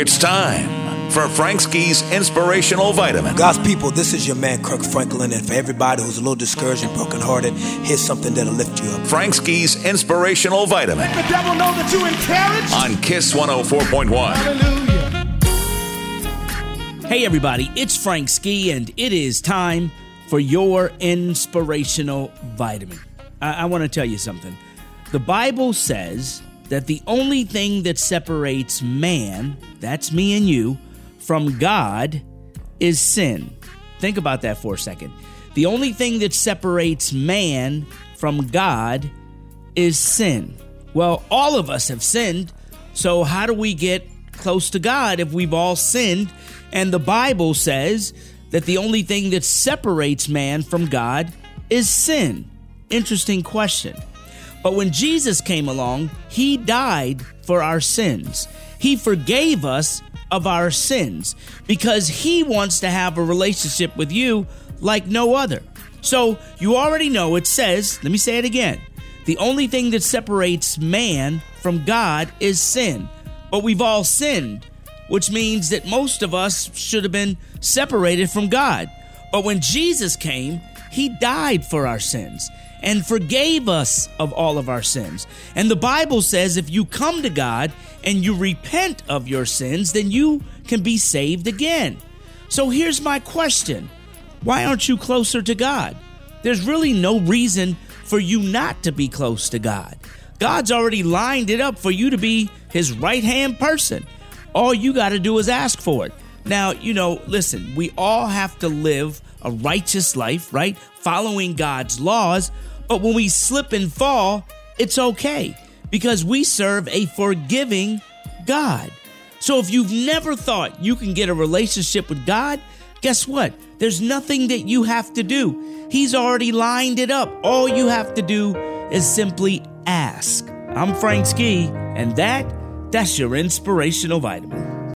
It's time for Frank Ski's Inspirational Vitamin. God's people, this is your man Kirk Franklin, and for everybody who's a little discouraged and brokenhearted, here's something that'll lift you up. Frank Ski's Inspirational Vitamin. Let the devil know that you encouraged. On Kiss 104.1. Hallelujah. Hey, everybody, it's Frank Ski, and it is time for your inspirational vitamin. I, I want to tell you something. The Bible says that the only thing that separates man, that's me and you, from God is sin. Think about that for a second. The only thing that separates man from God is sin. Well, all of us have sinned, so how do we get close to God if we've all sinned? And the Bible says that the only thing that separates man from God is sin. Interesting question. But when Jesus came along, he died for our sins. He forgave us of our sins because he wants to have a relationship with you like no other. So you already know it says, let me say it again. The only thing that separates man from God is sin. But we've all sinned, which means that most of us should have been separated from God. But when Jesus came, he died for our sins and forgave us of all of our sins. And the Bible says if you come to God and you repent of your sins, then you can be saved again. So here's my question Why aren't you closer to God? There's really no reason for you not to be close to God. God's already lined it up for you to be his right hand person. All you got to do is ask for it. Now, you know, listen, we all have to live a righteous life, right? Following God's laws. But when we slip and fall, it's okay because we serve a forgiving God. So if you've never thought you can get a relationship with God, guess what? There's nothing that you have to do. He's already lined it up. All you have to do is simply ask. I'm Frank Ski, and that, that's your inspirational vitamin.